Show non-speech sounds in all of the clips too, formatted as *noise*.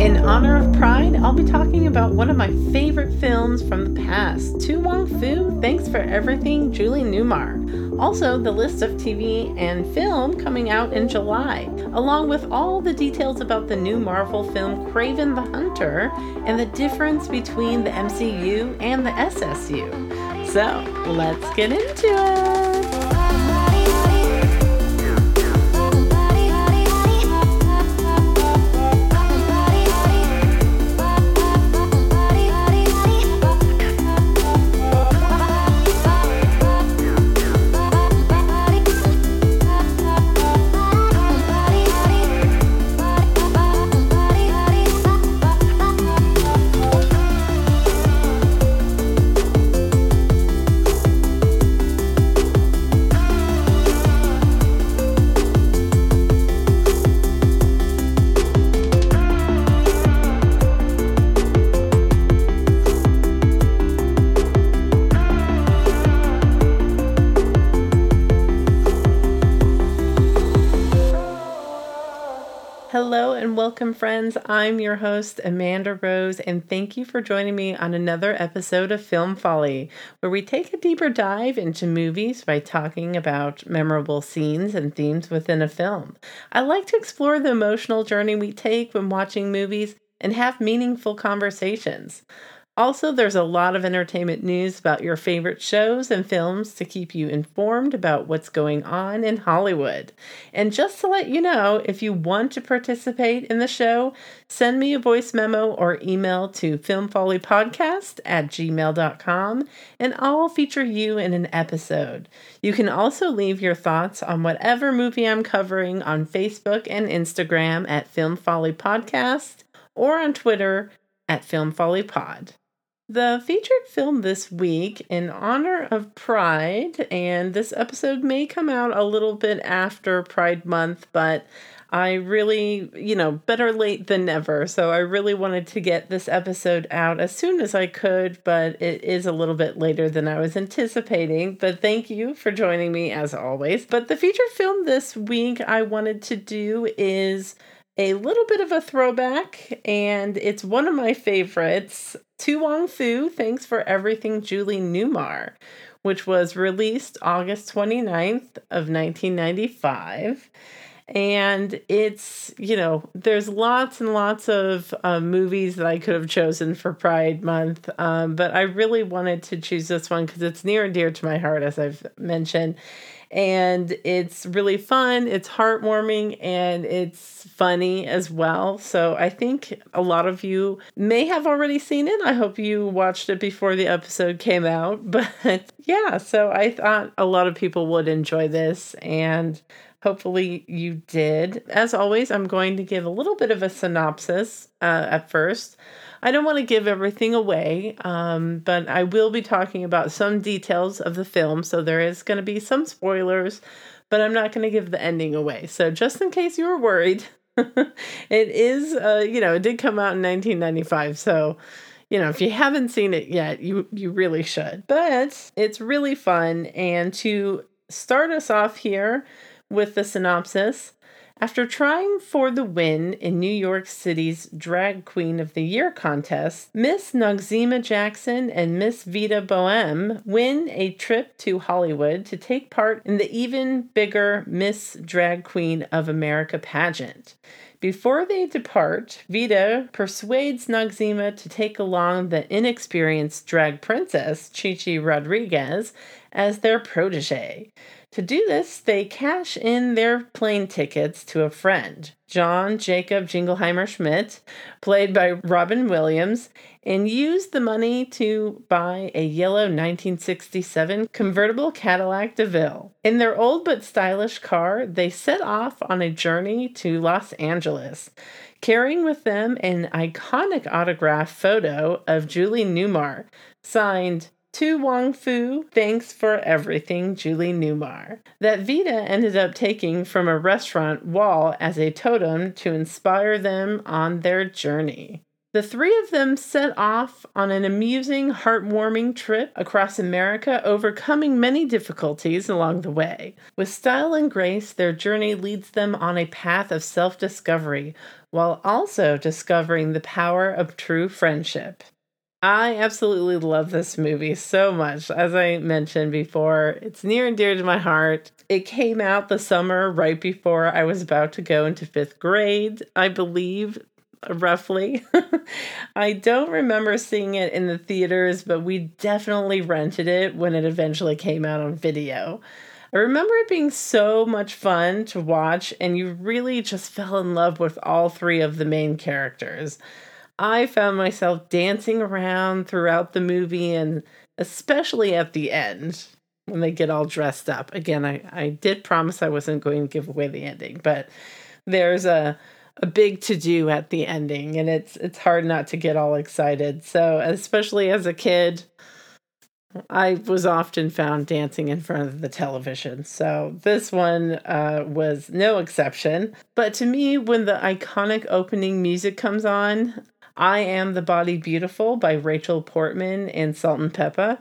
In honor of Pride, I'll be talking about one of my favorite films from the past, To Wong Foo, Thanks for Everything, Julie Newmar. Also, the list of TV and film coming out in July, along with all the details about the new Marvel film Kraven the Hunter and the difference between the MCU and the SSU. So, let's get into it! I'm your host, Amanda Rose, and thank you for joining me on another episode of Film Folly, where we take a deeper dive into movies by talking about memorable scenes and themes within a film. I like to explore the emotional journey we take when watching movies and have meaningful conversations. Also, there's a lot of entertainment news about your favorite shows and films to keep you informed about what's going on in Hollywood. And just to let you know, if you want to participate in the show, send me a voice memo or email to filmfollypodcast at gmail.com and I'll feature you in an episode. You can also leave your thoughts on whatever movie I'm covering on Facebook and Instagram at Film Folly Podcast or on Twitter at Film Folly Pod. The featured film this week in honor of Pride, and this episode may come out a little bit after Pride Month, but I really, you know, better late than never. So I really wanted to get this episode out as soon as I could, but it is a little bit later than I was anticipating. But thank you for joining me as always. But the featured film this week I wanted to do is a little bit of a throwback, and it's one of my favorites. To Wong Foo, Thanks for Everything, Julie Newmar, which was released August 29th of 1995. And it's, you know, there's lots and lots of uh, movies that I could have chosen for Pride Month, um, but I really wanted to choose this one because it's near and dear to my heart, as I've mentioned and it's really fun, it's heartwarming, and it's funny as well. So I think a lot of you may have already seen it. I hope you watched it before the episode came out. *laughs* But yeah, so I thought a lot of people would enjoy this, and Hopefully, you did. As always, I'm going to give a little bit of a synopsis uh, at first. I don't want to give everything away, um, but I will be talking about some details of the film. So there is going to be some spoilers, but I'm not going to give the ending away. So just in case you were worried, *laughs* it is, uh, you know, it did come out in 1995. So you know if you haven't seen it yet you you really should but it's really fun and to start us off here with the synopsis after trying for the win in New York City's Drag Queen of the Year contest, Miss Noxeema Jackson and Miss Vida Boheme win a trip to Hollywood to take part in the even bigger Miss Drag Queen of America pageant. Before they depart, Vida persuades Noxeema to take along the inexperienced drag princess, Chichi Rodriguez, as their protege. To do this, they cash in their plane tickets to a friend, John Jacob Jingleheimer Schmidt, played by Robin Williams, and use the money to buy a yellow 1967 convertible Cadillac DeVille. In their old but stylish car, they set off on a journey to Los Angeles, carrying with them an iconic autograph photo of Julie Newmar, signed to Wong Foo, thanks for everything, Julie Newmar. That Vida ended up taking from a restaurant wall as a totem to inspire them on their journey. The three of them set off on an amusing, heartwarming trip across America, overcoming many difficulties along the way. With style and grace, their journey leads them on a path of self discovery while also discovering the power of true friendship. I absolutely love this movie so much. As I mentioned before, it's near and dear to my heart. It came out the summer right before I was about to go into fifth grade, I believe, roughly. *laughs* I don't remember seeing it in the theaters, but we definitely rented it when it eventually came out on video. I remember it being so much fun to watch, and you really just fell in love with all three of the main characters. I found myself dancing around throughout the movie and especially at the end when they get all dressed up. Again, I, I did promise I wasn't going to give away the ending, but there's a a big to do at the ending and it's it's hard not to get all excited. So, especially as a kid, I was often found dancing in front of the television. So, this one uh, was no exception. But to me, when the iconic opening music comes on, I Am the Body Beautiful by Rachel Portman and Salt-N-Pepa.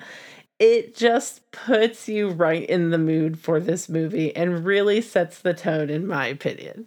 It just puts you right in the mood for this movie and really sets the tone, in my opinion.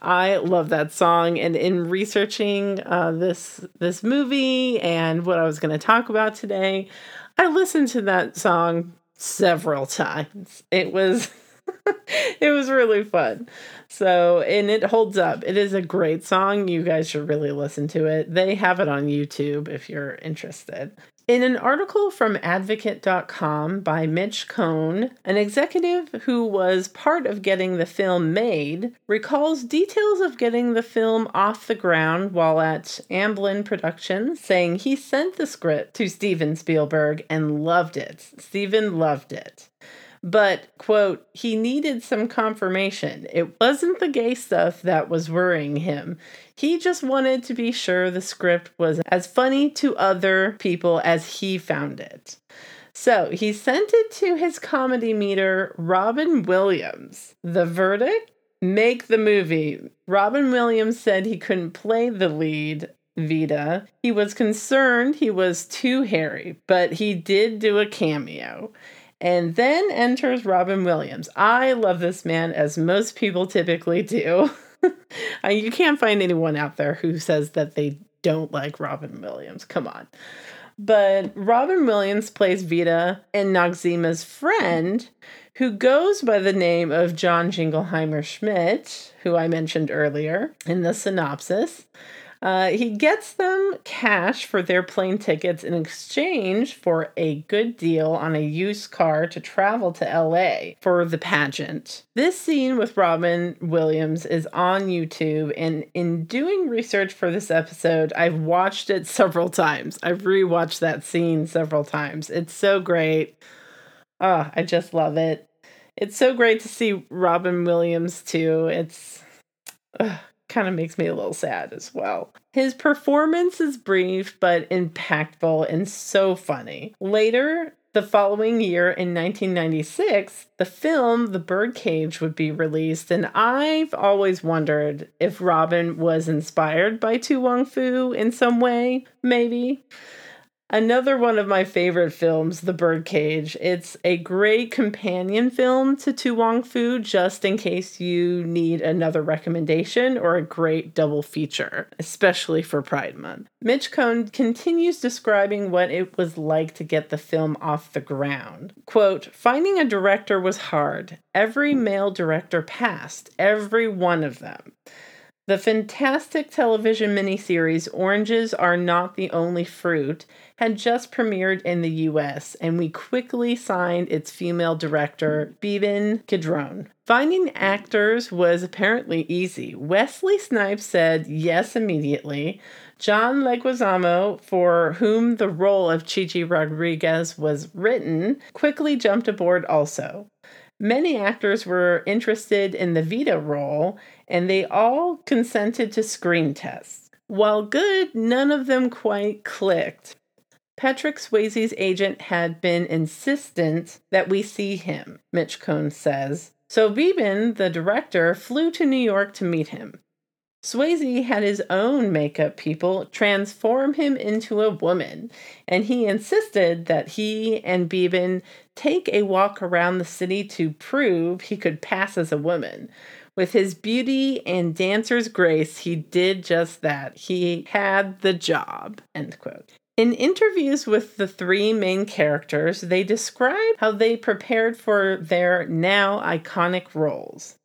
I love that song, and in researching uh, this this movie and what I was going to talk about today, I listened to that song several times. It was *laughs* *laughs* it was really fun. So, and it holds up. It is a great song. You guys should really listen to it. They have it on YouTube if you're interested. In an article from Advocate.com by Mitch Cohn, an executive who was part of getting the film made recalls details of getting the film off the ground while at Amblin Productions, saying he sent the script to Steven Spielberg and loved it. Steven loved it. But, quote, he needed some confirmation. It wasn't the gay stuff that was worrying him. He just wanted to be sure the script was as funny to other people as he found it. So he sent it to his comedy meter, Robin Williams. The verdict? Make the movie. Robin Williams said he couldn't play the lead Vida. He was concerned he was too hairy, but he did do a cameo. And then enters Robin Williams. I love this man as most people typically do. *laughs* you can't find anyone out there who says that they don't like Robin Williams. Come on. But Robin Williams plays Vida and Noxeema's friend, who goes by the name of John Jingleheimer Schmidt, who I mentioned earlier in the synopsis. Uh, he gets them cash for their plane tickets in exchange for a good deal on a used car to travel to LA for the pageant. This scene with Robin Williams is on YouTube, and in doing research for this episode, I've watched it several times. I've rewatched that scene several times. It's so great. Oh, I just love it. It's so great to see Robin Williams too. It's. Kind of makes me a little sad as well. His performance is brief but impactful and so funny. Later, the following year in 1996, the film The Birdcage would be released, and I've always wondered if Robin was inspired by To Wong Foo in some way, maybe. Another one of my favorite films, The Birdcage. It's a great companion film to To Wong Foo, just in case you need another recommendation or a great double feature, especially for Pride Month. Mitch Cohn continues describing what it was like to get the film off the ground. Quote, finding a director was hard. Every male director passed, every one of them. The fantastic television miniseries Oranges Are Not the Only Fruit had just premiered in the US, and we quickly signed its female director, Beeban Kidron. Finding actors was apparently easy. Wesley Snipes said yes immediately. John Leguizamo, for whom the role of Chichi Rodriguez was written, quickly jumped aboard also. Many actors were interested in the Vida role, and they all consented to screen tests. While good, none of them quite clicked. Patrick Swayze's agent had been insistent that we see him, Mitch Cohn says. So Beeban, the director, flew to New York to meet him. Swayze had his own makeup people transform him into a woman, and he insisted that he and Beeban take a walk around the city to prove he could pass as a woman. With his beauty and dancer's grace, he did just that. He had the job. End quote. In interviews with the three main characters, they describe how they prepared for their now iconic roles.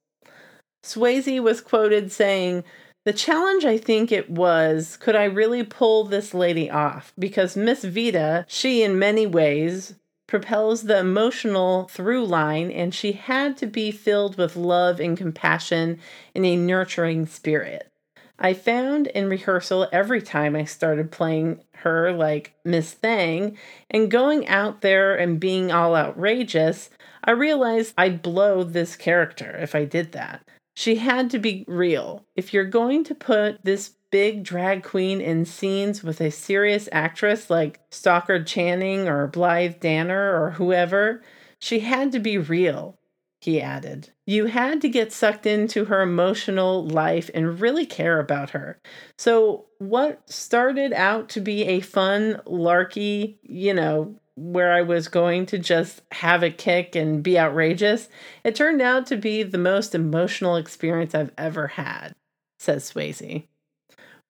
Swayze was quoted saying, the challenge, I think it was, could I really pull this lady off? Because Miss Vida, she in many ways propels the emotional through line, and she had to be filled with love and compassion and a nurturing spirit. I found in rehearsal every time I started playing her like Miss Thang and going out there and being all outrageous, I realized I'd blow this character if I did that. She had to be real. If you're going to put this big drag queen in scenes with a serious actress like Stockard Channing or Blythe Danner or whoever, she had to be real, he added. You had to get sucked into her emotional life and really care about her. So, what started out to be a fun, larky, you know, where I was going to just have a kick and be outrageous, it turned out to be the most emotional experience I've ever had, says Swayze.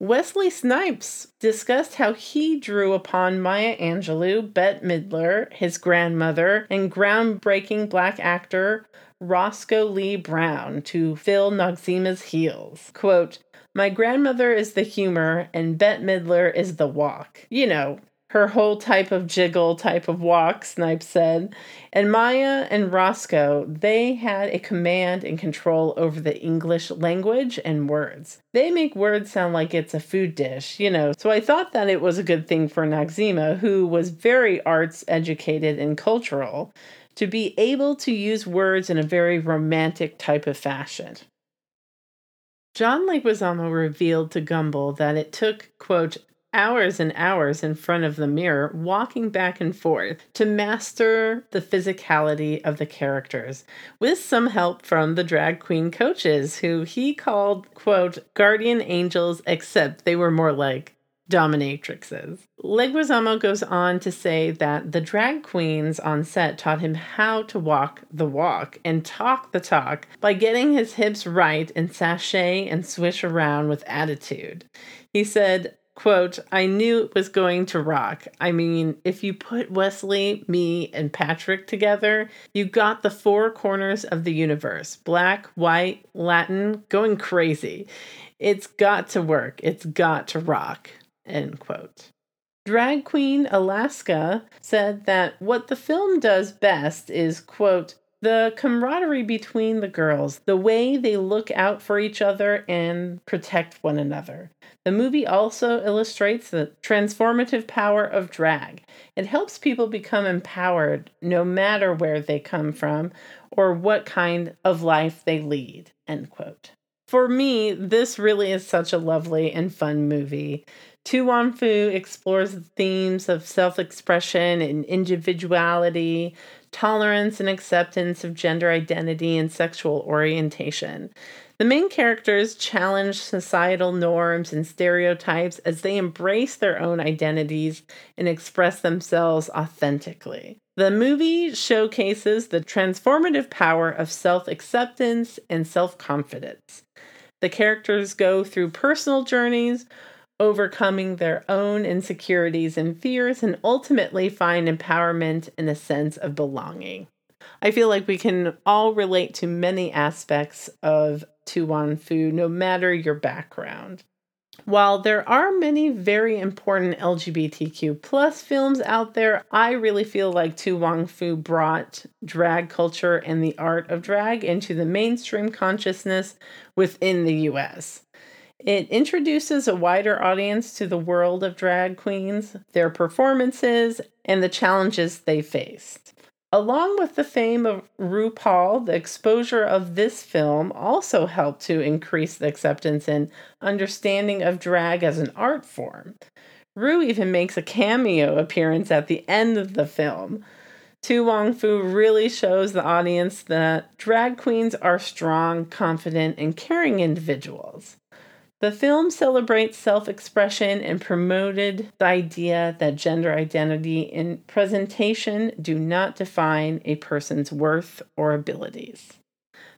Wesley Snipes discussed how he drew upon Maya Angelou, Bette Midler, his grandmother, and groundbreaking black actor Roscoe Lee Browne to fill Noxeema's heels. Quote, My grandmother is the humor and Bette Midler is the walk. You know, her whole type of jiggle type of walk, Snipe said. And Maya and Roscoe, they had a command and control over the English language and words. They make words sound like it's a food dish, you know. So I thought that it was a good thing for Noxeema, who was very arts educated and cultural, to be able to use words in a very romantic type of fashion. John Leguizamo revealed to Gumbel that it took, quote, hours and hours in front of the mirror, walking back and forth to master the physicality of the characters, with some help from the drag queen coaches, who he called, quote, guardian angels, except they were more like dominatrixes. Leguizamo goes on to say that the drag queens on set taught him how to walk the walk and talk the talk by getting his hips right and sashay and swish around with attitude. He said, quote, I knew it was going to rock. I mean, if you put Wesley, me, and Patrick together, you got the four corners of the universe black, white, Latin, going crazy. It's got to work. It's got to rock. End quote. Drag Queen Alaska said that what the film does best is, quote, the camaraderie between the girls, the way they look out for each other and protect one another. The movie also illustrates the transformative power of drag. It helps people become empowered no matter where they come from or what kind of life they lead. End quote. For me, this really is such a lovely and fun movie. To Wong Foo explores the themes of self expression and individuality, tolerance and acceptance of gender identity and sexual orientation. The main characters challenge societal norms and stereotypes as they embrace their own identities and express themselves authentically. The movie showcases the transformative power of self acceptance and self confidence. The characters go through personal journeys overcoming their own insecurities and fears, and ultimately find empowerment and a sense of belonging. I feel like we can all relate to many aspects of To Wong Foo, no matter your background. While there are many very important LGBTQ plus films out there, I really feel like To Wong Foo brought drag culture and the art of drag into the mainstream consciousness within the US. It introduces a wider audience to the world of drag queens, their performances, and the challenges they faced. Along with the fame of RuPaul, the exposure of this film also helped to increase the acceptance and understanding of drag as an art form. Ru even makes a cameo appearance at the end of the film. To Wong Foo really shows the audience that drag queens are strong, confident, and caring individuals. The film celebrates self expression and promoted the idea that gender identity and presentation do not define a person's worth or abilities.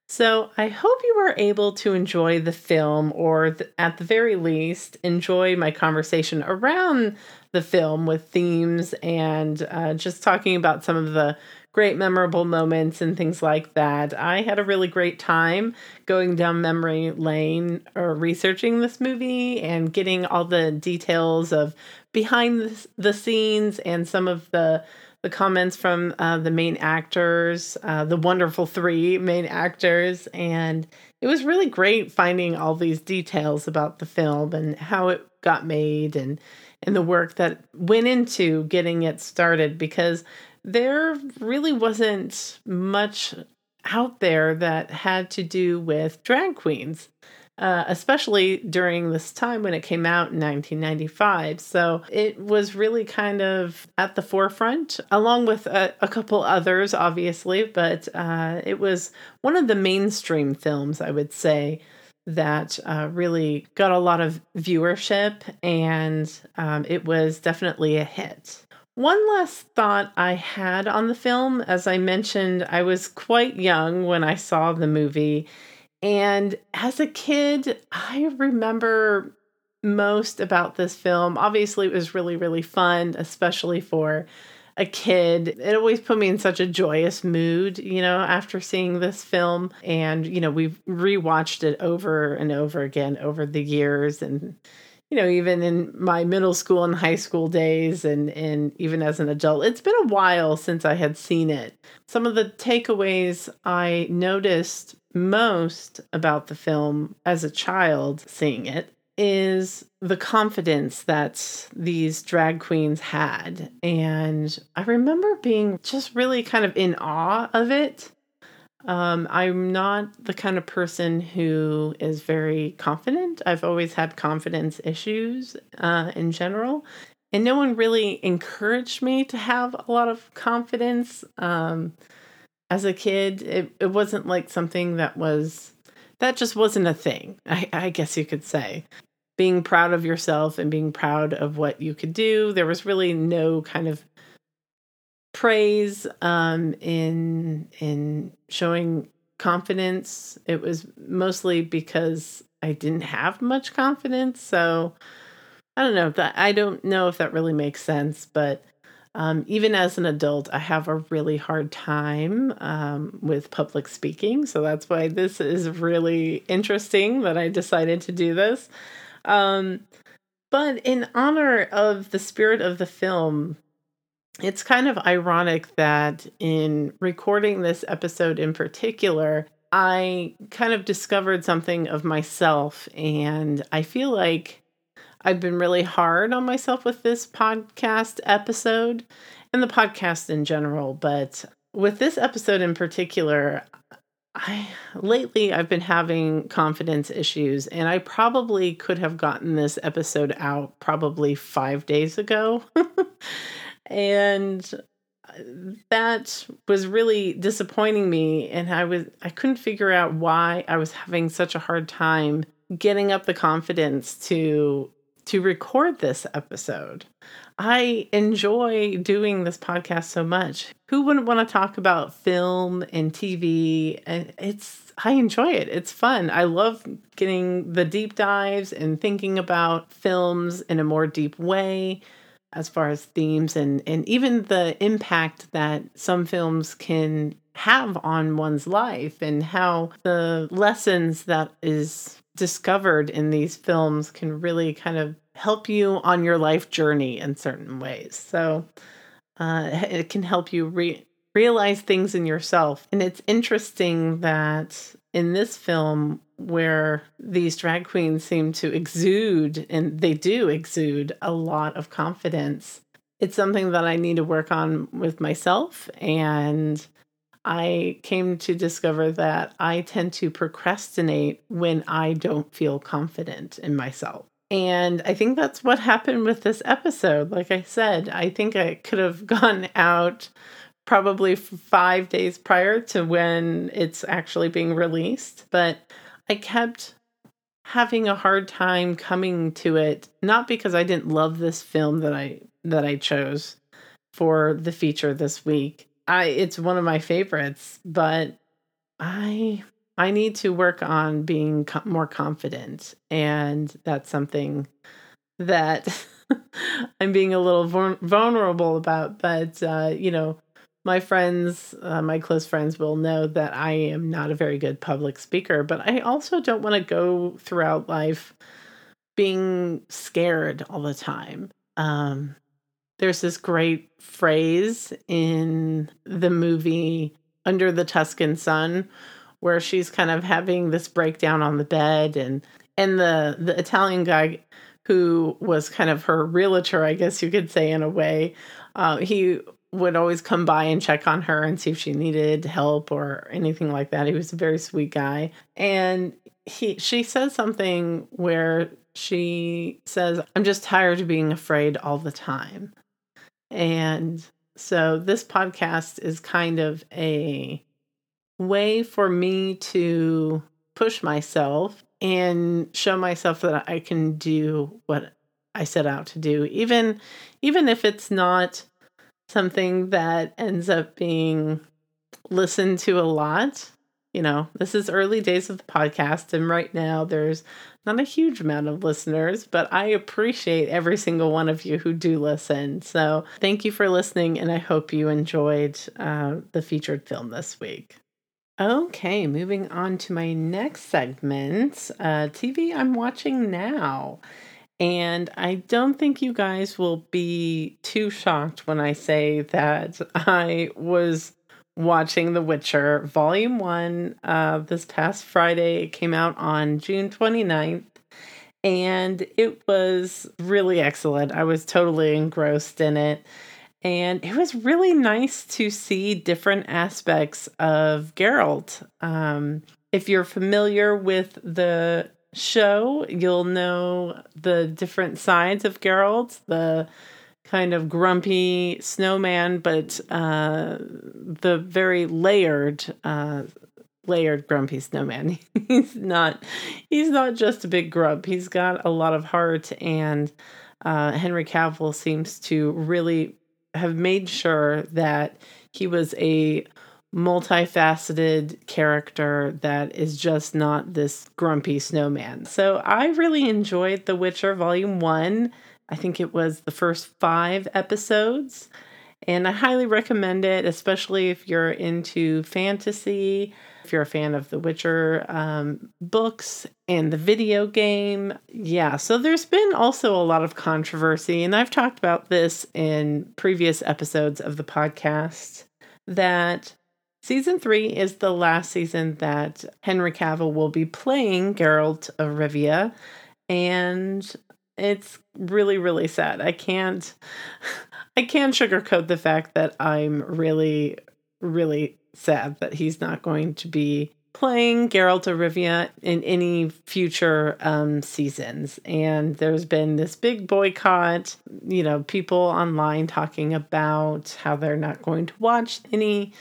So, I hope you were able to enjoy the film, or th- at the very least, enjoy my conversation around the film with themes and uh, just talking about some of the great memorable moments and things like that. I had a really great time going down memory lane or researching this movie and getting all the details of behind the, the scenes and some of the the comments from uh, the main actors, uh, the wonderful three main actors, and it was really great finding all these details about the film and how it got made and and the work that went into getting it started because there really wasn't much out there that had to do with drag queens, uh, especially during this time when it came out in 1995. So it was really kind of at the forefront, along with a, a couple others, obviously, but uh, it was one of the mainstream films, I would say. That uh, really got a lot of viewership and um, it was definitely a hit. One last thought I had on the film, as I mentioned, I was quite young when I saw the movie. And as a kid, I remember most about this film. Obviously, it was really, really fun, especially for a kid. It always put me in such a joyous mood, you know, after seeing this film. And, you know, we've rewatched it over and over again over the years. And, you know, even in my middle school and high school days and, and even as an adult, it's been a while since I had seen it. Some of the takeaways I noticed most about the film as a child seeing it is the confidence that these drag queens had. And I remember being just really kind of in awe of it um, I'm not the kind of person who is very confident. I've always had confidence issues uh, in general. And no one really encouraged me to have a lot of confidence. Um, as a kid, it, it wasn't like something that was, that just wasn't a thing, I, I guess you could say. Being proud of yourself and being proud of what you could do, there was really no kind of praise um, in in showing confidence. It was mostly because I didn't have much confidence. So I don't know that I don't know if that really makes sense, but um, even as an adult, I have a really hard time um, with public speaking. So that's why this is really interesting that I decided to do this. Um, but in honor of the spirit of the film, it's kind of ironic that in recording this episode in particular, I kind of discovered something of myself. And I feel like I've been really hard on myself with this podcast episode and the podcast in general. But with this episode in particular, I lately I've been having confidence issues and I probably could have gotten this episode out probably 5 days ago. *laughs* and uh, that was really disappointing me and i was i couldn't figure out why i was having such a hard time getting up the confidence to to record this episode. I enjoy doing this podcast so much. Who wouldn't want to talk about film and tv and it's i enjoy it. It's fun. I love getting the deep dives and thinking about films in a more deep way as far as themes and, and even the impact that some films can have on one's life and how the lessons that is discovered in these films can really kind of help you on your life journey in certain ways. So uh, it can help you re- realize things in yourself. And it's interesting that in this film, where these drag queens seem to exude, and they do exude a lot of confidence. It's something that I need to work on with myself. And I came to discover that I tend to procrastinate when I don't feel confident in myself. And I think that's what happened with this episode. Like I said, I think I could have *laughs* gone out probably five days prior to when it's actually being released. But I kept having a hard time coming to it not because I didn't love this film that I that I chose for the feature this week. I it's one of my favorites, but I I need to work on being co- more confident and that's something that *laughs* I'm being a little vulnerable about, but uh, you know, my friends, uh, my close friends will know that I am not a very good public speaker, but I also don't want to go throughout life being scared all the time. Um, there's this great phrase in the movie Under the Tuscan Sun where she's kind of having this breakdown on the bed and and the the Italian guy who was kind of her realtor, I guess you could say in a way, uh, he would always come by and check on her and see if she needed help or anything like that. He was a very sweet guy. And he she says something where she says, I'm just tired of being afraid all the time. And so this podcast is kind of a way for me to push myself and show myself that I can do what I set out to do even even if it's not something that ends up being listened to a lot. You know, this is early days of the podcast, and right now there's not a huge amount of listeners, but I appreciate every single one of you who do listen. So thank you for listening, and I hope you enjoyed uh, the featured film this week. Okay, moving on to my next segment uh, TV I'm watching now. And I don't think you guys will be too shocked when I say that I was watching The Witcher Volume 1 uh, this past Friday. It came out on June 29th. And it was really excellent. I was totally engrossed in it. And it was really nice to see different aspects of Geralt. Um, if you're familiar with the show, you'll know the different sides of Geralt, the kind of grumpy snowman, but uh, the very layered, uh, layered grumpy snowman. *laughs* he's not, he's not just a big grump. He's got a lot of heart, and uh, Henry Cavill seems to really have made sure that he was a multifaceted character that is just not this grumpy snowman. So I really enjoyed The Witcher Volume 1. I think it was the first five episodes. And I highly recommend it, especially if you're into fantasy, if you're a fan of the Witcher um, books and the video game. Yeah, so there's been also a lot of controversy, and I've talked about this in previous episodes of the podcast that Season three is the last season that Henry Cavill will be playing Geralt of Rivia, and it's really, really sad. I can't, *laughs* I can't sugarcoat the fact that I'm really, really sad that he's not going to be playing Geralt of Rivia in any future um, seasons. And there's been this big boycott, you know, people online talking about how they're not going to watch any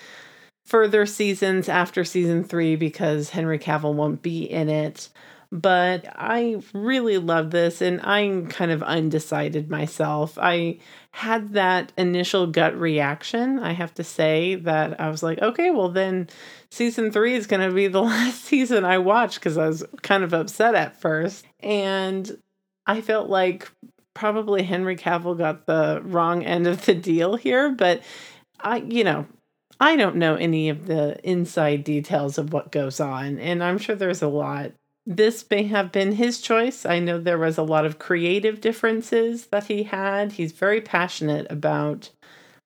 further seasons after season three because Henry Cavill won't be in it. But I really love this, and I'm kind of undecided myself. I had that initial gut reaction. I have to say that I was like, okay, well, then season three is going to be the *laughs* last season I watch because I was kind of upset at first. And I felt like probably Henry Cavill got the wrong end of the deal here, but I, you know, I don't know any of the inside details of what goes on, and I'm sure there's a lot. This may have been his choice. I know there was a lot of creative differences that he had. He's very passionate about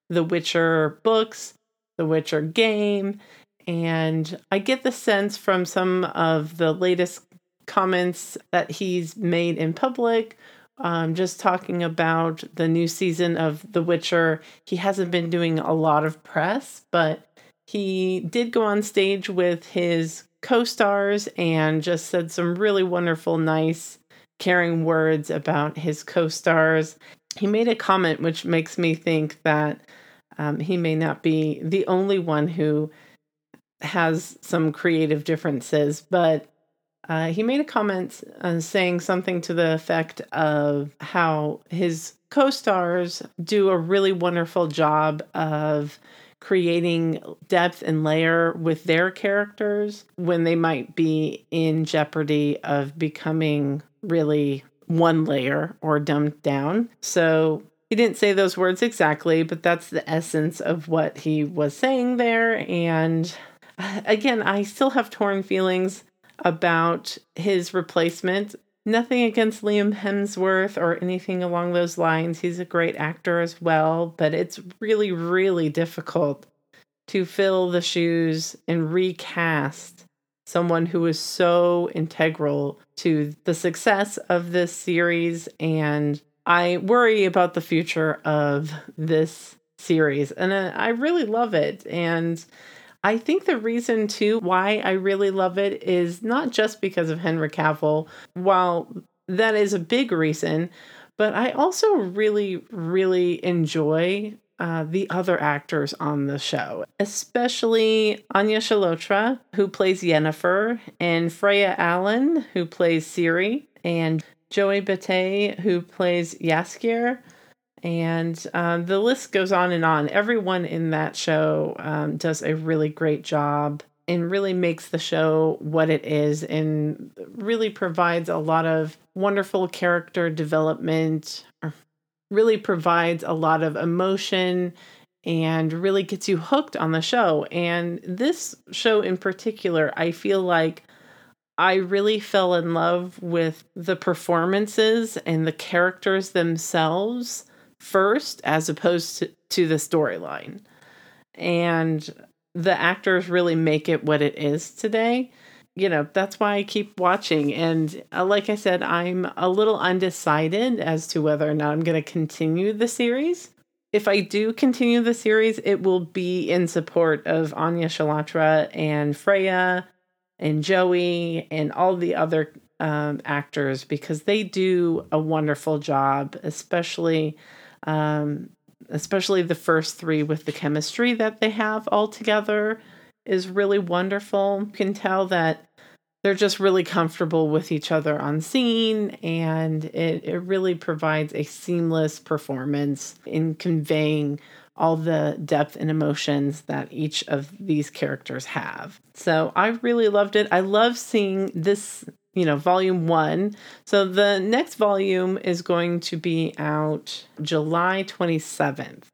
the Witcher books, the Witcher game, and I get the sense from some of the latest comments that he's made in public um, just talking about the new season of The Witcher. He hasn't been doing a lot of press, but he did go on stage with his co stars and just said some really wonderful, nice, caring words about his co stars. He made a comment which makes me think that um, he may not be the only one who has some creative differences, but Uh, he made a comment uh, saying something to the effect of how his co stars do a really wonderful job of creating depth and layer with their characters when they might be in jeopardy of becoming really one layer or dumbed down. So he didn't say those words exactly, but that's the essence of what he was saying there. And uh, again, I still have torn feelings about his replacement. Nothing against Liam Hemsworth or anything along those lines. He's a great actor as well, but it's really, really difficult to fill the shoes and recast someone who was so integral to the success of this series. And I worry about the future of this series. And I really love it. And I think the reason too why I really love it is not just because of Henry Cavill, while that is a big reason, but I also really, really enjoy uh, the other actors on the show, especially Anya Chalotra, who plays Yennefer, and Freya Allan, who plays Ciri, and Joey Batey, who plays Jaskier. And um, the list goes on and on. Everyone in that show um, does a really great job and really makes the show what it is and really provides a lot of wonderful character development, really provides a lot of emotion and really gets you hooked on the show. And this show in particular, I feel like I really fell in love with the performances and the characters themselves first as opposed to, to the storyline. And the actors really make it what it is today. You know, that's why I keep watching. And uh, like I said, I'm a little undecided as to whether or not I'm going to continue the series. If I do continue the series, it will be in support of Anya Chalotra and Freya and Joey and all the other um, actors because they do a wonderful job, especially um, especially the first three with the chemistry that they have all together is really wonderful. You can tell that they're just really comfortable with each other on scene and it, it really provides a seamless performance in conveying all the depth and emotions that each of these characters have. So I really loved it. I love seeing this you know, volume one. So the next volume is going to be out July 27th.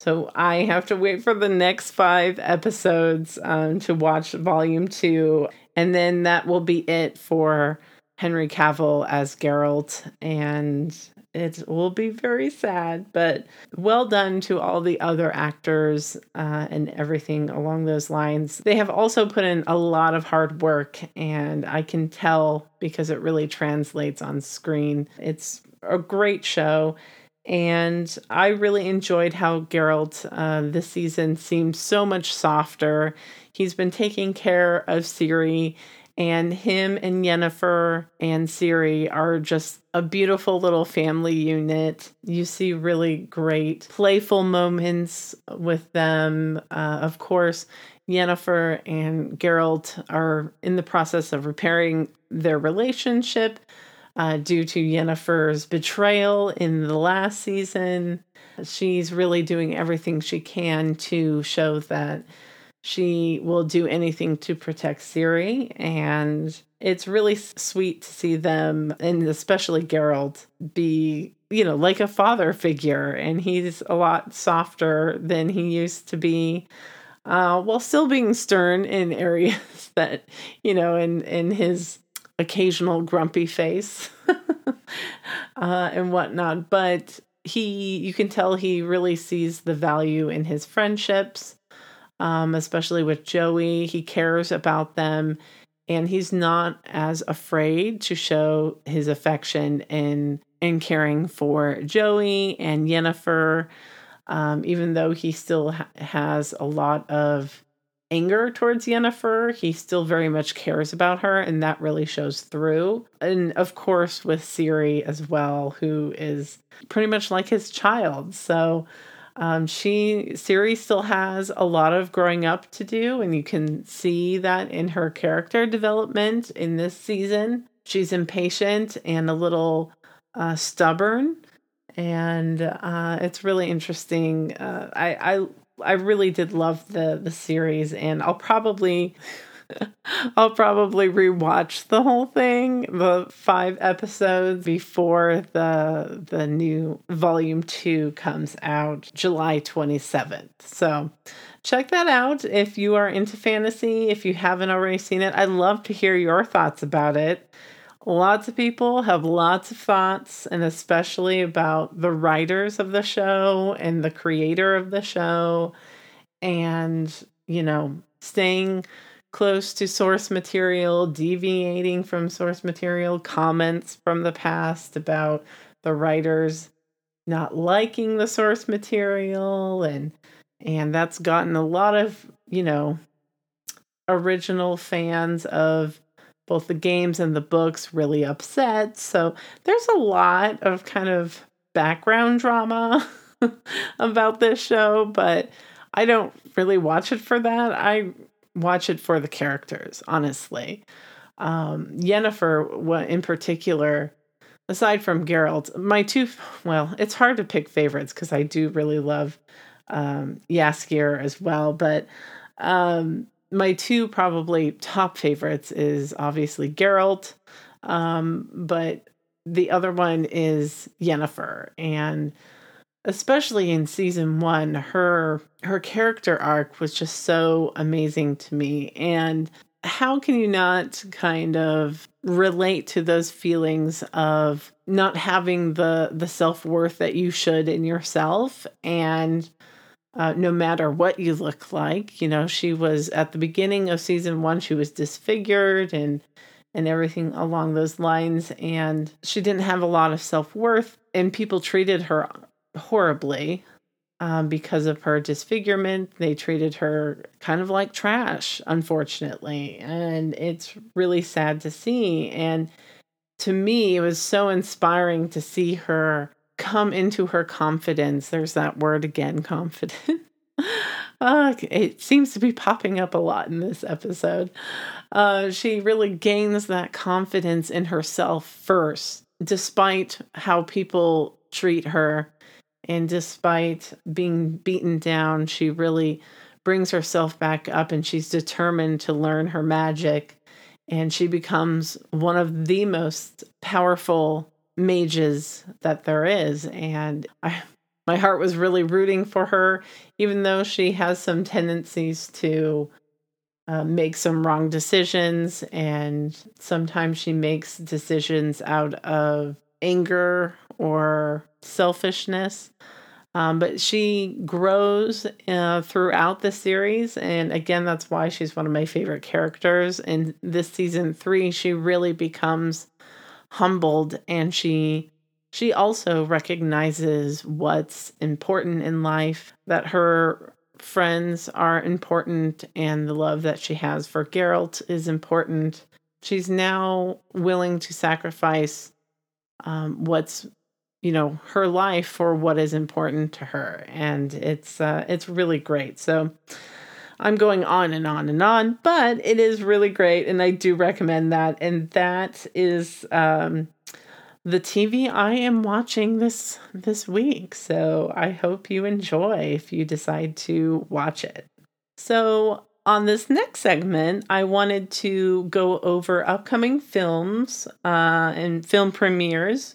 So I have to wait for the next five episodes um, to watch volume two. And then that will be it for Henry Cavill as Geralt. And it will be very sad, but well done to all the other actors uh, and everything along those lines. They have also put in a lot of hard work, and I can tell because it really translates on screen. It's a great show. And I really enjoyed how Geralt uh, this season seemed so much softer. He's been taking care of Ciri and him and Yennefer and Ciri are just a beautiful little family unit. You see really great playful moments with them. Uh, of course, Yennefer and Geralt are in the process of repairing their relationship uh, due to Yennefer's betrayal in the last season. She's really doing everything she can to show that she will do anything to protect Ciri, and it's really sweet to see them, and especially Geralt, be you know like a father figure, and he's a lot softer than he used to be, uh, while still being stern in *laughs* areas that you know, in in his occasional grumpy face *laughs* uh, and whatnot, but he you can tell he really sees the value in his friendships um, especially with Joey. He cares about them and he's not as afraid to show his affection in in caring for Joey and Yennefer, um, even though he still ha- has a lot of anger towards Yennefer, he still very much cares about her, and that really shows through. And of course, with Ciri as well, who is pretty much like his child. So Um, she Ciri still has a lot of growing up to do, and you can see that in her character development in this season. She's impatient and a little uh, stubborn, and uh, it's really interesting. Uh, I, I I really did love the the series, and I'll probably *laughs* I'll probably rewatch the whole thing, the five episodes before the the new volume 2 comes out July 27th. So, check that out if you are into fantasy, if you haven't already seen it. I'd love to hear your thoughts about it. Lots of people have lots of thoughts, and especially about the writers of the show and the creator of the show, and, you know, staying close to source material, deviating from source material, comments from the past about the writers not liking the source material and and that's gotten a lot of, you know, original fans of both the games and the books really upset. So there's a lot of kind of background drama *laughs* about this show, but I don't really watch it for that. I watch it for the characters, honestly. Um, Yennefer, in particular, aside from Geralt, my two, well, it's hard to pick favorites because I do really love um, Jaskier as well, but um, my two probably top favorites is obviously Geralt, um, but the other one is Yennefer. And especially in season one, her her character arc was just so amazing to me. And how can you not kind of relate to those feelings of not having the the self-worth that you should in yourself and uh, no matter what you look like you know she was at the beginning of season one she was disfigured and and everything along those lines and she didn't have a lot of self-worth and people treated her horribly um, because of her disfigurement. They treated her kind of like trash, unfortunately. And it's really sad to see. And to me, it was so inspiring to see her come into her confidence. There's that word again, confidence. *laughs* uh, it seems to be popping up a lot in this episode. Uh, she really gains that confidence in herself first, despite how people treat her and despite being beaten down, she really brings herself back up and she's determined to learn her magic. And she becomes one of the most powerful mages that there is. And I, my heart was really rooting for her, even though she has some tendencies to uh, make some wrong decisions. And sometimes she makes decisions out of anger or selfishness. Um, but she grows uh, throughout the series. And again, that's why she's one of my favorite characters. In this season three, she really becomes humbled and she she also recognizes what's important in life that her friends are important and the love that she has for Geralt is important. She's now willing to sacrifice um, what's you know her life for what is important to her and it's uh, it's really great. So i'm going on and on and on but it is really great and i do recommend that and that is um, the tv i am watching this this week. So i hope you enjoy if you decide to watch it. So on this next segment, I wanted to go over upcoming films uh, and film premieres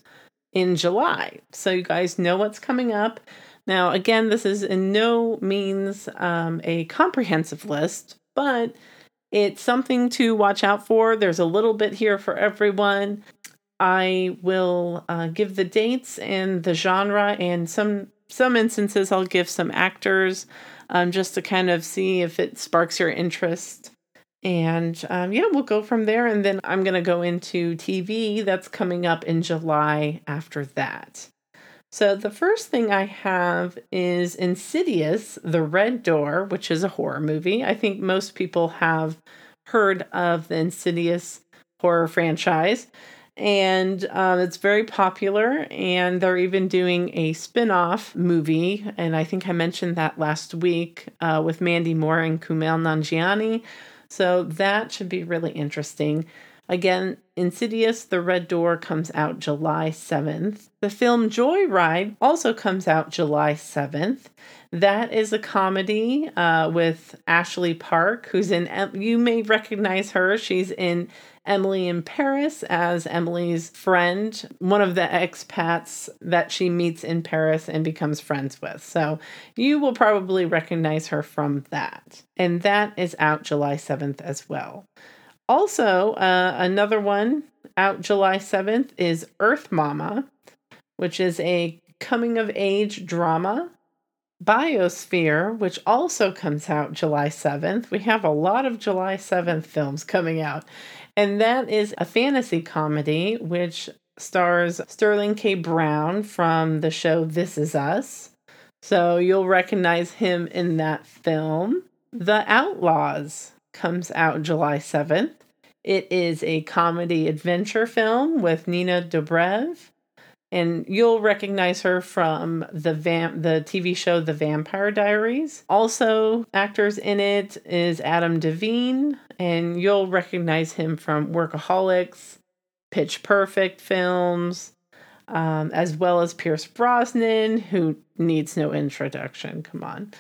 in July. So you guys know what's coming up. Now, again, this is in no means um, a comprehensive list, but it's something to watch out for. There's a little bit here for everyone. I will uh, give the dates and the genre, and some some instances I'll give some actors, um, just to kind of see if it sparks your interest. And um, yeah, we'll go from there. And then I'm going to go into TV that's coming up in July after that. So the first thing I have is Insidious, The Red Door, which is a horror movie. I think most people have heard of the Insidious horror franchise. and um, it's very popular and they're even doing a spin-off movie and i think i mentioned that last week uh, with mandy moore and kumail nanjiani so that should be really interesting. Again insidious the red door comes out july 7th the film joyride also comes out july 7th that is a comedy uh, with ashley park who's in you may recognize her. She's in Emily in Paris as Emily's friend, one of the expats that she meets in Paris and becomes friends with. So you will probably recognize her from that. And that is out July 7th as well. Also, uh, another one out July 7th is Earth Mama, which is a coming of age drama Biosphere, which also comes out July 7th. We have a lot of July 7th films coming out. And that is a fantasy comedy which stars Sterling K. Brown from the show This Is Us. So you'll recognize him in that film. The Outlaws comes out July 7th. It is a comedy adventure film with Nina Dobrev and you'll recognize her from the vam- the TV show The Vampire Diaries. Also, actors in it is Adam Devine, and you'll recognize him from Workaholics, Pitch Perfect films, um, as well as Pierce Brosnan, who needs no introduction. Come on.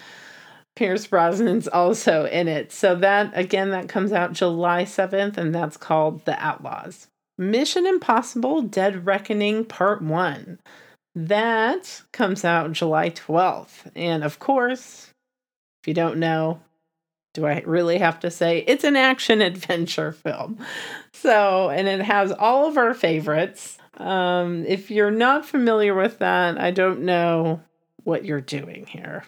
Pierce Brosnan's also in it. So that again that comes out July 7th and that's called The Outlaws. Mission Impossible Dead Reckoning Part 1. That comes out July 12th. And of course, if you don't know, do I really have to say it's an action *laughs* adventure film? So, and it has all of our favorites. Um, if you're not familiar with that, I don't know what you're doing here.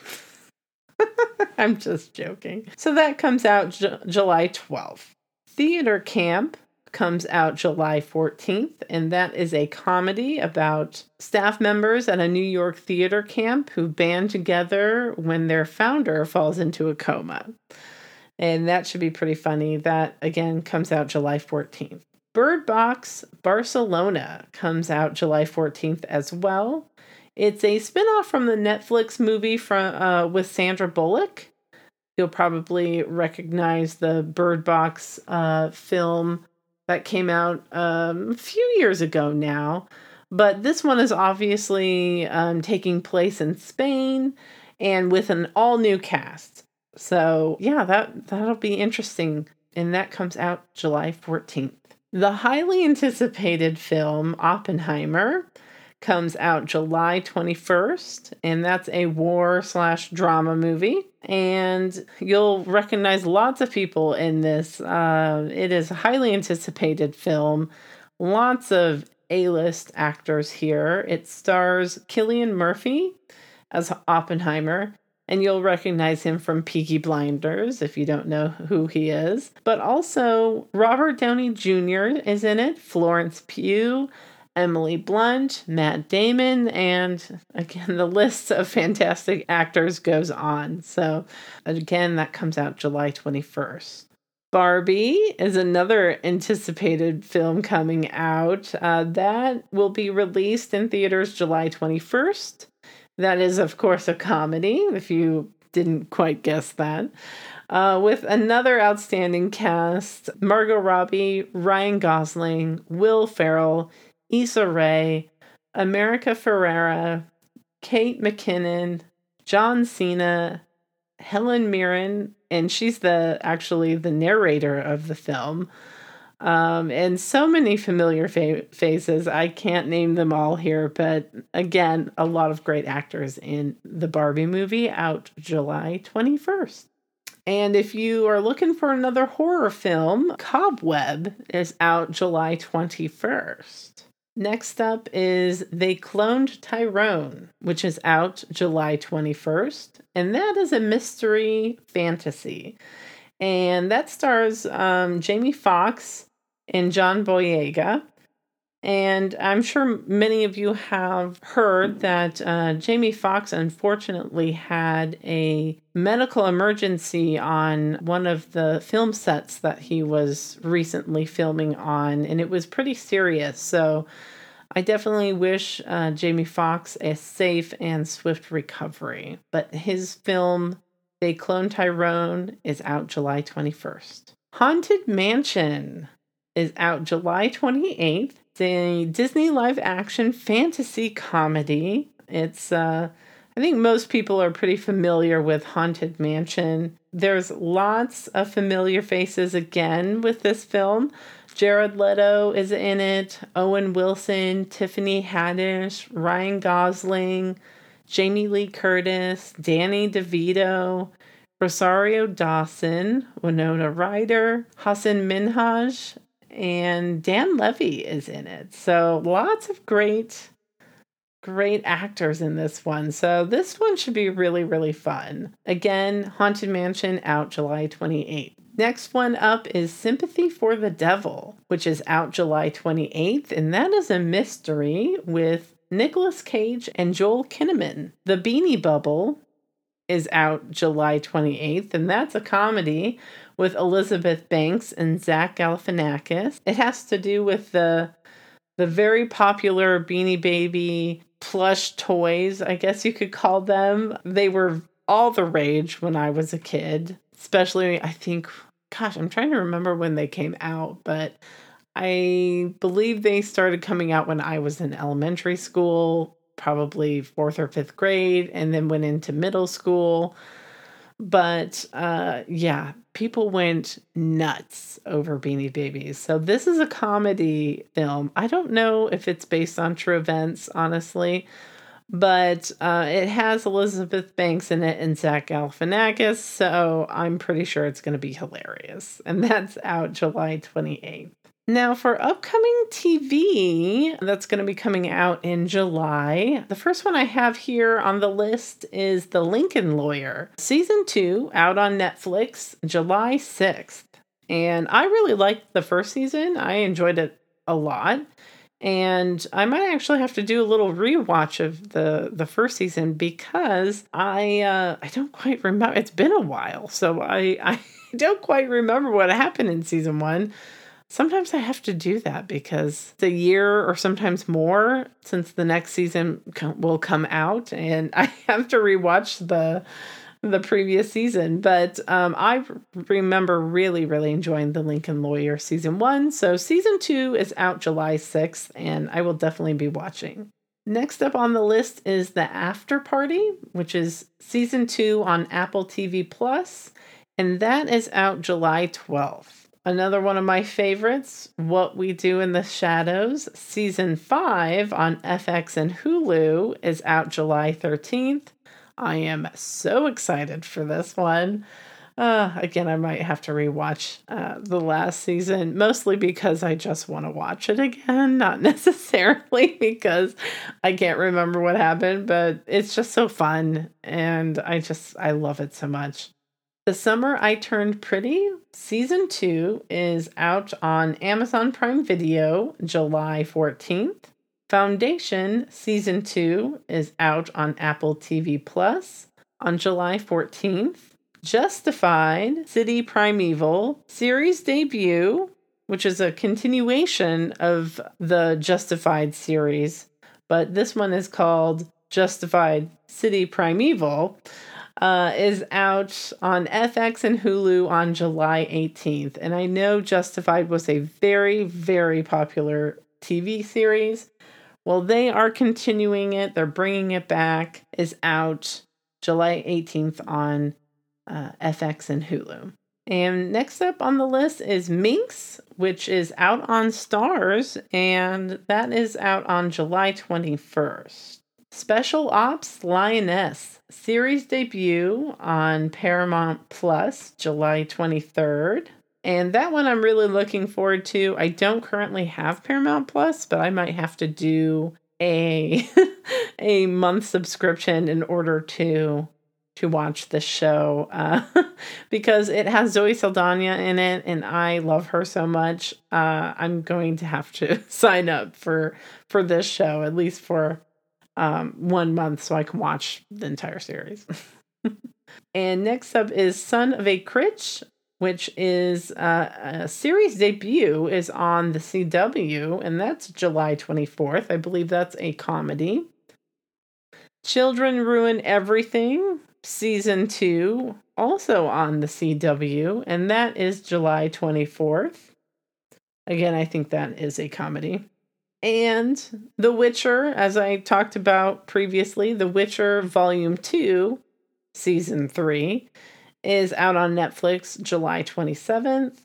*laughs* I'm just joking. So that comes out J- July 12th. Theater Camp comes out July 14th, and that is a comedy about staff members at a New York theater camp who band together when their founder falls into a coma. And that should be pretty funny. That again comes out July 14th. Bird Box Barcelona comes out July 14th as well. It's a spin-off from the Netflix movie from uh, with Sandra Bullock. You'll probably recognize the Bird Box uh, film that came out um, a few years ago now. But this one is obviously um, taking place in Spain and with an all new cast. So yeah, that that'll be interesting. And that comes out July 14th. The highly anticipated film Oppenheimer comes out July 21st, and that's a war slash drama movie. And you'll recognize lots of people in this. Uh, it is a highly anticipated film. Lots of A list actors here. It stars Cillian Murphy as Oppenheimer. And you'll recognize him from Peaky Blinders if you don't know who he is. But also, Robert Downey Jr. is in it, Florence Pugh, Emily Blunt, Matt Damon, and again, the list of fantastic actors goes on. So, again, that comes out July 21st. Barbie is another anticipated film coming out. Uh, that will be released in theaters July 21st. That is, of course, a comedy, if you didn't quite guess that. Uh, with another outstanding cast Margot Robbie, Ryan Gosling, Will Ferrell, Issa Rae, America Ferrera, Kate McKinnon, John Cena, Helen Mirren, and she's the actually the narrator of the film. Um, and so many familiar fa- faces. I can't name them all here, but again, a lot of great actors in the Barbie movie out July 21st. And if you are looking for another horror film, Cobweb is out July 21st. Next up is They Cloned Tyrone, which is out July 21st. And that is a mystery fantasy. And that stars um, Jamie Foxx and John Boyega. And I'm sure many of you have heard that uh, Jamie Foxx unfortunately had a medical emergency on one of the film sets that he was recently filming on, and it was pretty serious. So I definitely wish uh, Jamie Foxx a safe and swift recovery. But his film, They Clone Tyrone, is out July 21st. Haunted Mansion is out July 28th a Disney live action fantasy comedy. It's uh I think most people are pretty familiar with Haunted Mansion. There's lots of familiar faces again with this film. Jared Leto is in it, Owen Wilson, Tiffany Haddish, Ryan Gosling, Jamie Lee Curtis, Danny DeVito, Rosario Dawson, Winona Ryder, Hasan Minhaj, and Dan Levy is in it. So lots of great great actors in this one. So this one should be really really fun. Again, Haunted Mansion out July 28th. Next one up is Sympathy for the Devil, which is out July 28th, and that is a mystery with Nicolas Cage and Joel Kinnaman. The Beanie Bubble is out July 28th, and that's a comedy with Elizabeth Banks and Zach Galifianakis. It has to do with the the very popular Beanie Baby plush toys, I guess you could call them. They were all the rage when I was a kid, especially I think gosh, I'm trying to remember when they came out, but I believe they started coming out when I was in elementary school, probably 4th or 5th grade, and then went into middle school. But uh, yeah, people went nuts over Beanie Babies. So this is a comedy film. I don't know if it's based on true events, honestly, but uh, it has Elizabeth Banks in it and Zach Galifianakis. So I'm pretty sure it's going to be hilarious. And that's out July 28th. Now, for upcoming TV that's going to be coming out in July, the first one I have here on the list is The Lincoln Lawyer, season two, out on Netflix, July 6th. And I really liked the first season, I enjoyed it a lot. And I might actually have to do a little rewatch of the the first season because I uh, I don't quite remember. It's been a while, so I I *laughs* don't quite remember what happened in season one sometimes I have to do that because the year or sometimes more since the next season will come out, and *laughs* I have to rewatch the the previous season. But um, I remember really, really enjoying the Lincoln Lawyer season one. So season two is out July sixth, and I will definitely be watching. Next up on the list is The After Party, which is season two on Apple TV Plus, and that is out July 12th. Another one of my favorites, What We Do in the Shadows, season 5 on FX and Hulu is out July 13th. I am so excited for this one. Uh, again, I might have to rewatch uh, the last season, mostly because I just want to watch it again, *laughs* not necessarily *laughs* because I can't remember what happened, but it's just so fun and I just, I love it so much. The Summer I Turned Pretty season 2 is out on Amazon Prime Video July 14th. Foundation season 2 is out on Apple TV Plus on July 14th. Justified City Primeval series debut, which is a continuation of the Justified series, but this one is called Justified City Primeval uh, is out on FX and Hulu on July 18th. And I know Justified was a very, very popular TV series. Well, they are continuing it, they're bringing it back, is out July 18th on uh, FX and Hulu. And next up on the list is Minx, which is out on Starz, and that is out on July 21st. Special Ops Lioness series debut on Paramount Plus July 23rd. And that one I'm really looking forward to. I don't currently have Paramount Plus, but I might have to do a *laughs* a month subscription in order to to watch this show uh, *laughs* because it has Zoe Saldana in it, and I love her so much. Uh, I'm going to have to *laughs* sign up for for this show at least for um, one month so I can watch the entire series. *laughs* and next up is Son of a Critch, which is uh, a series debut is on the CW, and that's July 24th. I believe that's a comedy. Children Ruin Everything, season two, also on the CW, and that is July 24th. Again, I think that is a comedy. And The Witcher, as I talked about previously, The Witcher Volume 2, Season 3, is out on Netflix July 27th.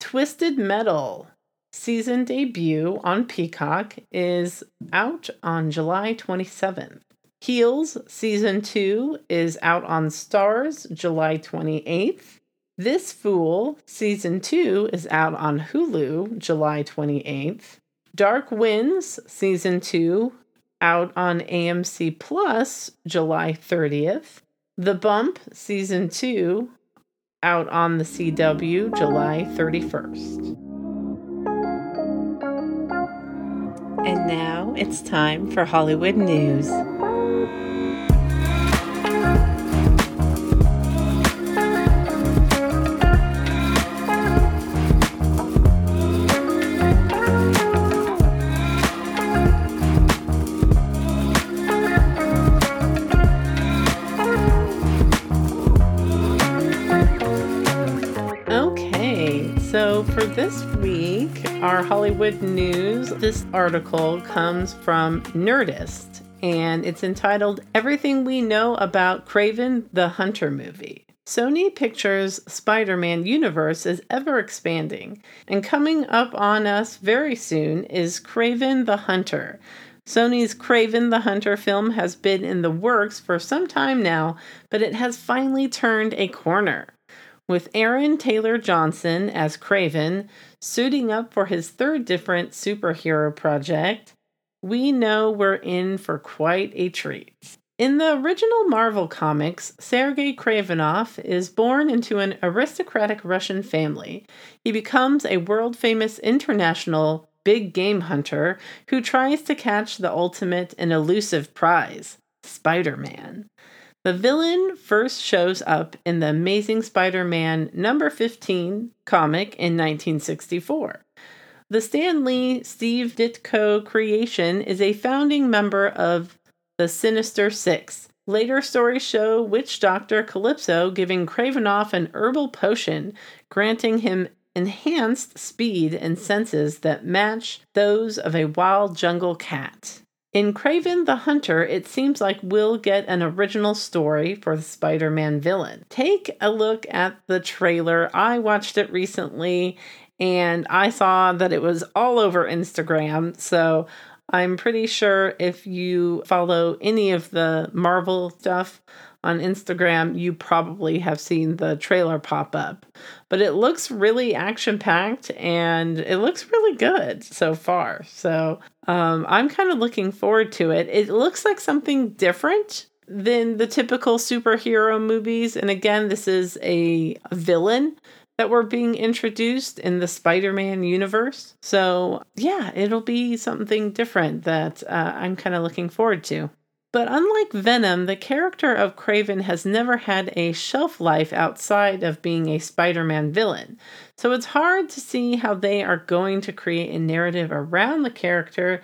Twisted Metal, season debut on Peacock, is out on July 27th. Heels, season 2, is out on Starz July 28th. This Fool, season 2, is out on Hulu July 28th. Dark Winds season 2 out on AMC Plus July 30th. The Bump season 2 out on the CW July 31st. And now it's time for Hollywood News. For this week, our Hollywood news, this article comes from Nerdist and it's entitled Everything We Know About Kraven the Hunter Movie. Sony Pictures' Spider Man universe is ever expanding, and coming up on us very soon is Kraven the Hunter. Sony's Kraven the Hunter film has been in the works for some time now, but it has finally turned a corner. With Aaron Taylor Johnson as Kraven suiting up for his third different superhero project, we know we're in for quite a treat. In the original Marvel comics, Sergei Kravinoff is born into an aristocratic Russian family. He becomes a world famous international big game hunter who tries to catch the ultimate and elusive prize Spider Man. The villain first shows up in the Amazing Spider Man number 15 comic in 1964. The Stan Lee Steve Ditko creation is a founding member of the Sinister Six. Later stories show Witch Doctor Calypso giving Kravinoff an herbal potion, granting him enhanced speed and senses that match those of a wild jungle cat. In Kraven the Hunter, it seems like we'll get an original story for the Spider Man villain. Take a look at the trailer. I watched it recently and I saw that it was all over Instagram. So I'm pretty sure if you follow any of the Marvel stuff on Instagram, you probably have seen the trailer pop up. But it looks really action packed and it looks really good so far. So um, I'm kind of looking forward to it. It looks like something different than the typical superhero movies. And again, this is a, villain that we're being introduced in the Spider Man universe. So, yeah, it'll be something different that uh, I'm kind of looking forward to. But unlike Venom, the character of Kraven has never had a shelf life outside of being a Spider Man villain. So it's hard to see how they are going to create a narrative around the character.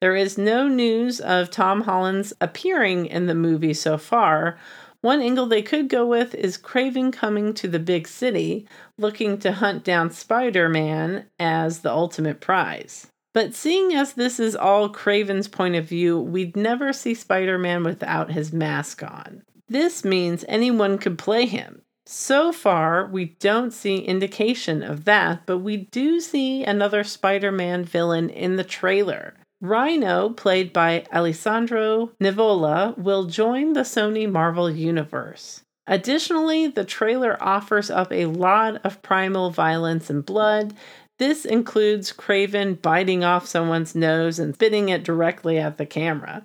There is no news of Tom Holland's appearing in the movie so far. One angle they could go with is Kraven coming to the big city, looking to hunt down Spider Man as the ultimate prize. But seeing as this is all Kraven's point of view, we'd never see Spider Man without his mask on. This means anyone could play him. So far, we don't see indication of that, but we do see another Spider Man villain in the trailer. Rhino, played by Alessandro Nivola, will join the Sony Marvel Universe. Additionally, the trailer offers up a lot of primal violence and blood, This includes Kraven biting off someone's nose and spitting it directly at the camera.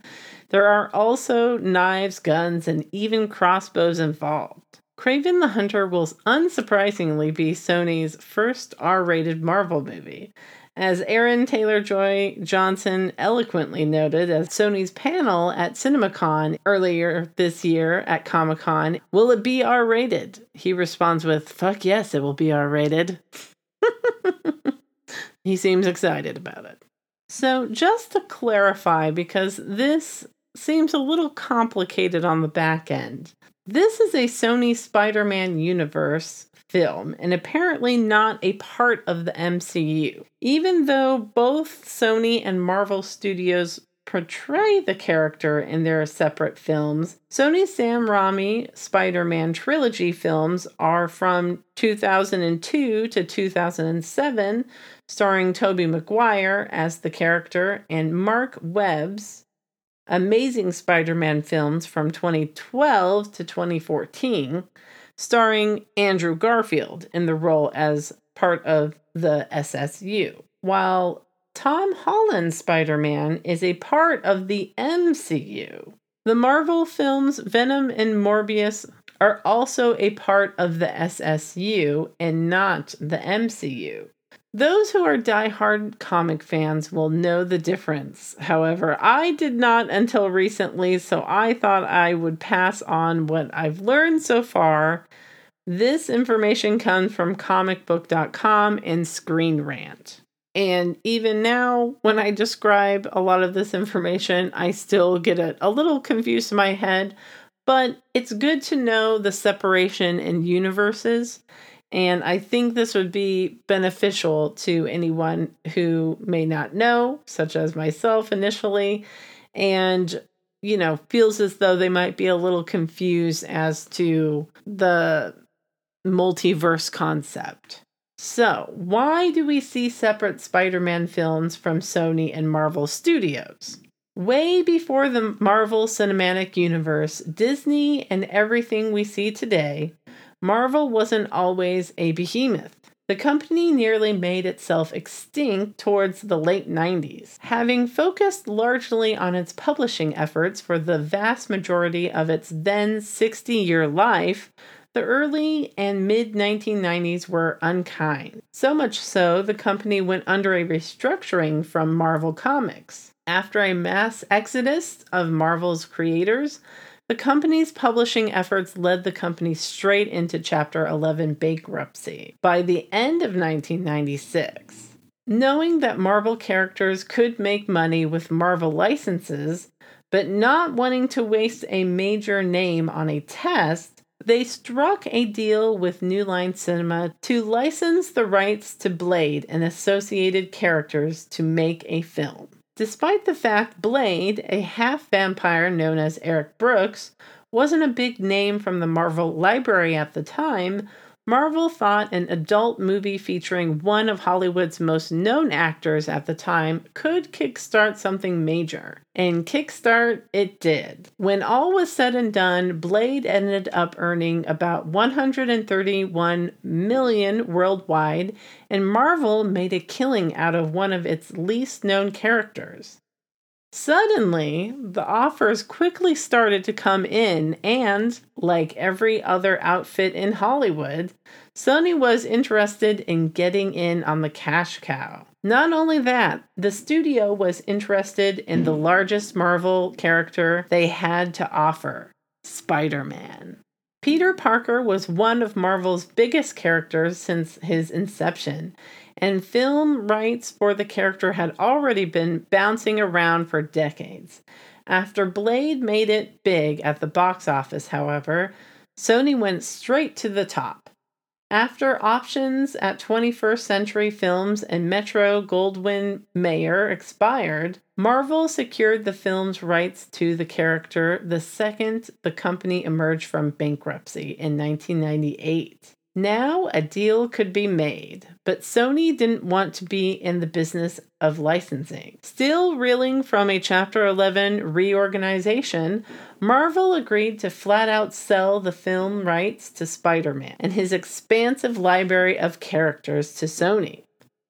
There are also knives, guns, and even crossbows involved. Kraven the Hunter will unsurprisingly be Sony's first R rated Marvel movie. As Aaron Taylor Joy Johnson eloquently noted at Sony's panel at CinemaCon earlier this year at Comic Con, will it be R rated? He responds with, Fuck yes, it will be R rated. *laughs* *laughs* he seems excited about it. So, just to clarify, because this seems a little complicated on the back end, this is a Sony Spider Man universe film and apparently not a part of the MCU. Even though both Sony and Marvel Studios portray the character in their separate films, Sony's Sam Raimi Spider Man trilogy films are from 2002 to 2007, starring Tobey Maguire as the character and Marc Webb's Amazing Spider Man films from 2012 to 2014, starring Andrew Garfield in the role as part of the SSU, while Tom Holland's Spider Man is a part of the MCU. The Marvel films Venom and Morbius are also a part of the SSU and not the MCU. Those who are die-hard comic fans will know the difference. However, I did not until recently, so I thought I would pass on what I've learned so far. This information comes from comicbook.com and Screen Rant. And even now, when I describe a lot of this information, I still get it a little confused in my head. But it's good to know the separation in universes and I think this would be beneficial to anyone who may not know, such as myself initially, and, you know, feels as though they might be a little confused as to the multiverse concept. So, why do we see separate Spider Man films from Sony and Marvel Studios? Way before the Marvel Cinematic Universe, Disney and everything we see today Marvel wasn't always a behemoth. The company nearly made itself extinct towards the late 90s, having focused largely on its publishing efforts for the vast majority of its then 60 year life. The early and mid 1990s were unkind. So much so, the company went under a restructuring from Marvel Comics. After a mass exodus of Marvel's creators, the company's publishing efforts led the company straight into Chapter 11 bankruptcy by the end of 1996. Knowing that Marvel characters could make money with Marvel licenses, but not wanting to waste a major name on a test, they struck a deal with New Line Cinema to license the rights to Blade and associated characters to make a film. Despite the fact Blade, a half vampire known as Eric Brooks, wasn't a big name from the Marvel library at the time, Marvel thought an adult movie featuring one of Hollywood's most known actors at the time could kickstart something major. And kickstart it did. When all was said and done, Blade ended up earning about 131 million worldwide, and Marvel made a killing out of one of its least known characters. Suddenly, the offers quickly started to come in, and like every other outfit in Hollywood, Sony was interested in getting in on the cash cow. Not only that, the studio was interested in the largest Marvel character they had to offer Spider Man. Peter Parker was one of Marvel's biggest characters since his inception, and film rights for the character had already been bouncing around for decades. After Blade made it big at the box office, however, Sony went straight to the top. After options at 21st Century Films and Metro Goldwyn Mayer expired, Marvel secured the film's rights to the character the second the company emerged from bankruptcy in 1998. Now a deal could be made, but Sony didn't want to be in the business of licensing. Still reeling from a Chapter 11 reorganization, Marvel agreed to flat out sell the film rights to Spider Man and his expansive library of characters to Sony.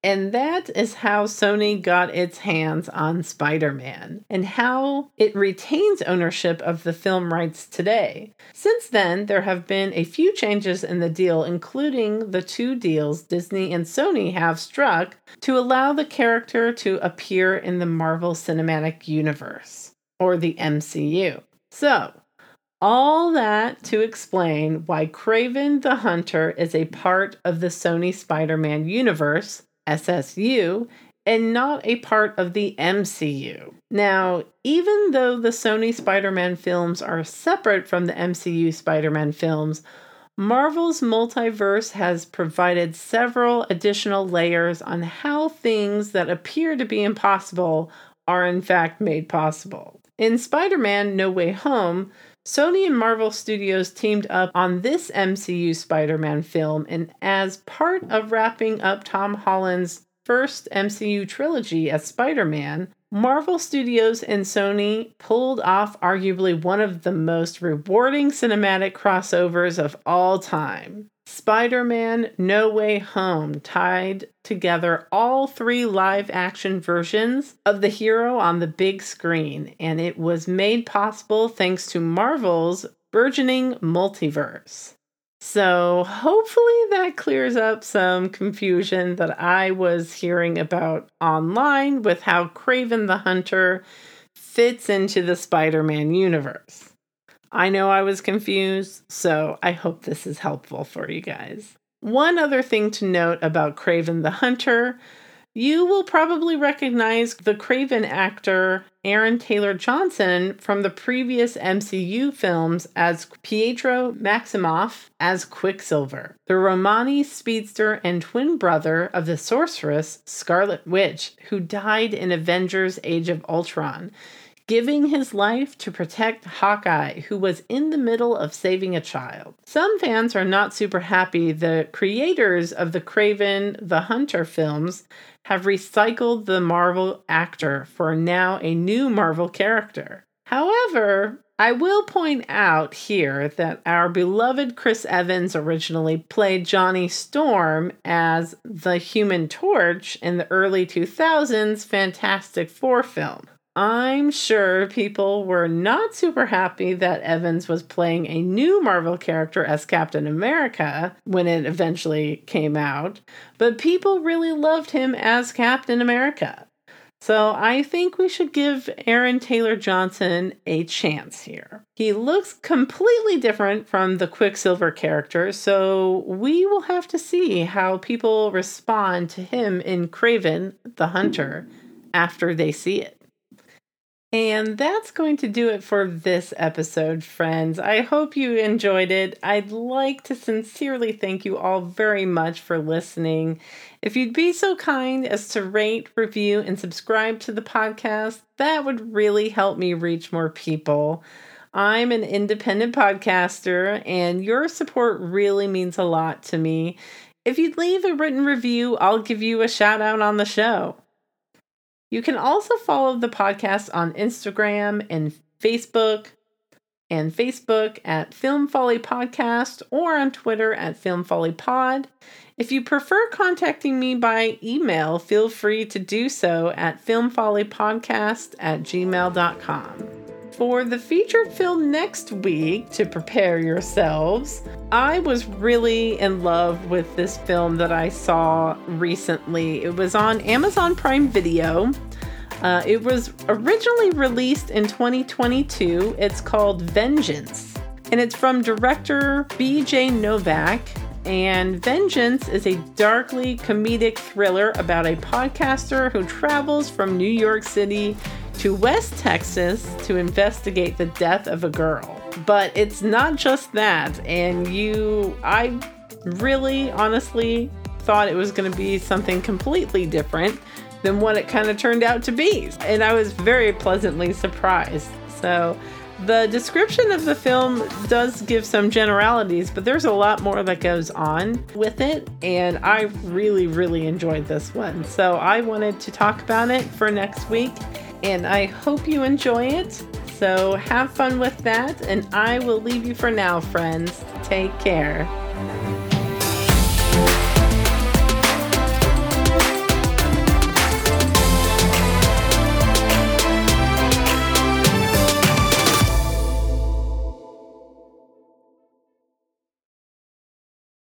And that is how Sony got its hands on Spider Man and how it retains ownership of the film rights today. Since then, there have been a few changes in the deal, including the two deals Disney and Sony have struck to allow the character to appear in the Marvel Cinematic Universe, or the MCU. So, all that to explain why Kraven the Hunter is a part of the Sony Spider Man universe, SSU, and not a part of the MCU. Now, even though the Sony Spider Man films are separate from the MCU Spider Man films, Marvel's multiverse has provided several additional layers on how things that appear to be impossible are in fact made possible. In Spider Man No Way Home, Sony and Marvel Studios teamed up on this MCU Spider Man film, and as part of wrapping up Tom Holland's first MCU trilogy as Spider Man, Marvel Studios and Sony pulled off arguably one of the most rewarding cinematic crossovers of all time. Spider Man No Way Home tied together all three live action versions of the hero on the big screen, and it was made possible thanks to Marvel's burgeoning multiverse. So, hopefully, that clears up some confusion that I was hearing about online with how Kraven the Hunter fits into the Spider Man universe. I know I was confused, so I hope this is helpful for you guys. One other thing to note about Kraven the Hunter you will probably recognize the Kraven actor Aaron Taylor Johnson from the previous MCU films as Pietro Maximoff as Quicksilver, the Romani speedster and twin brother of the sorceress Scarlet Witch, who died in Avengers Age of Ultron giving his life to protect Hawkeye, who was in the middle of saving a child. Some fans are not super happy the creators of the Kraven the Hunter films have recycled the Marvel actor for now a new Marvel character. However, I will point out here that our beloved Chris Evans originally played Johnny Storm as the Human Torch in the early 2000s Fantastic Four film. I'm sure people were not super happy that Evans was playing a new Marvel character as Captain America when it eventually came out, but people really loved him as Captain America. So I think we should give Aaron Taylor Johnson a chance here. He looks completely different from the Quicksilver character, so we will have to see how people respond to him in Kraven the Hunter after they see it. And that's going to do it for this episode, friends. I hope you enjoyed it. I'd like to sincerely thank you all very much for listening. If you'd be so kind as to rate, review, and subscribe to the podcast, that would really help me reach more people. I'm an independent podcaster, and your support really means a lot to me. If you'd leave a written review, I'll give you a shout out on the show. You can also follow the podcast on Instagram and Facebook, and Facebook at Film Folly Podcast or on Twitter at Film Folly Pod. If you prefer contacting me by email, feel free to do so at filmfollypodcast at gmail.com. For the feature film next week, to prepare yourselves, I was really in love with this film that I saw recently. It was on Amazon Prime Video. Uh, it was originally released in 2022. It's called Vengeance, and it's from director B.J. Novak. And Vengeance is a darkly comedic thriller about a podcaster who travels from New York City to West Texas to investigate the death of a girl. But it's not just that. And you, I really honestly thought it was going to be something completely different than what it kind of turned out to be. And I was very pleasantly surprised. So, the description of the film does give some generalities, but there's a lot more that goes on with it. And I really, really enjoyed this one. So, I wanted to talk about it for next week and I hope you enjoy it. So have fun with that, and I will leave you for now, friends. Take care.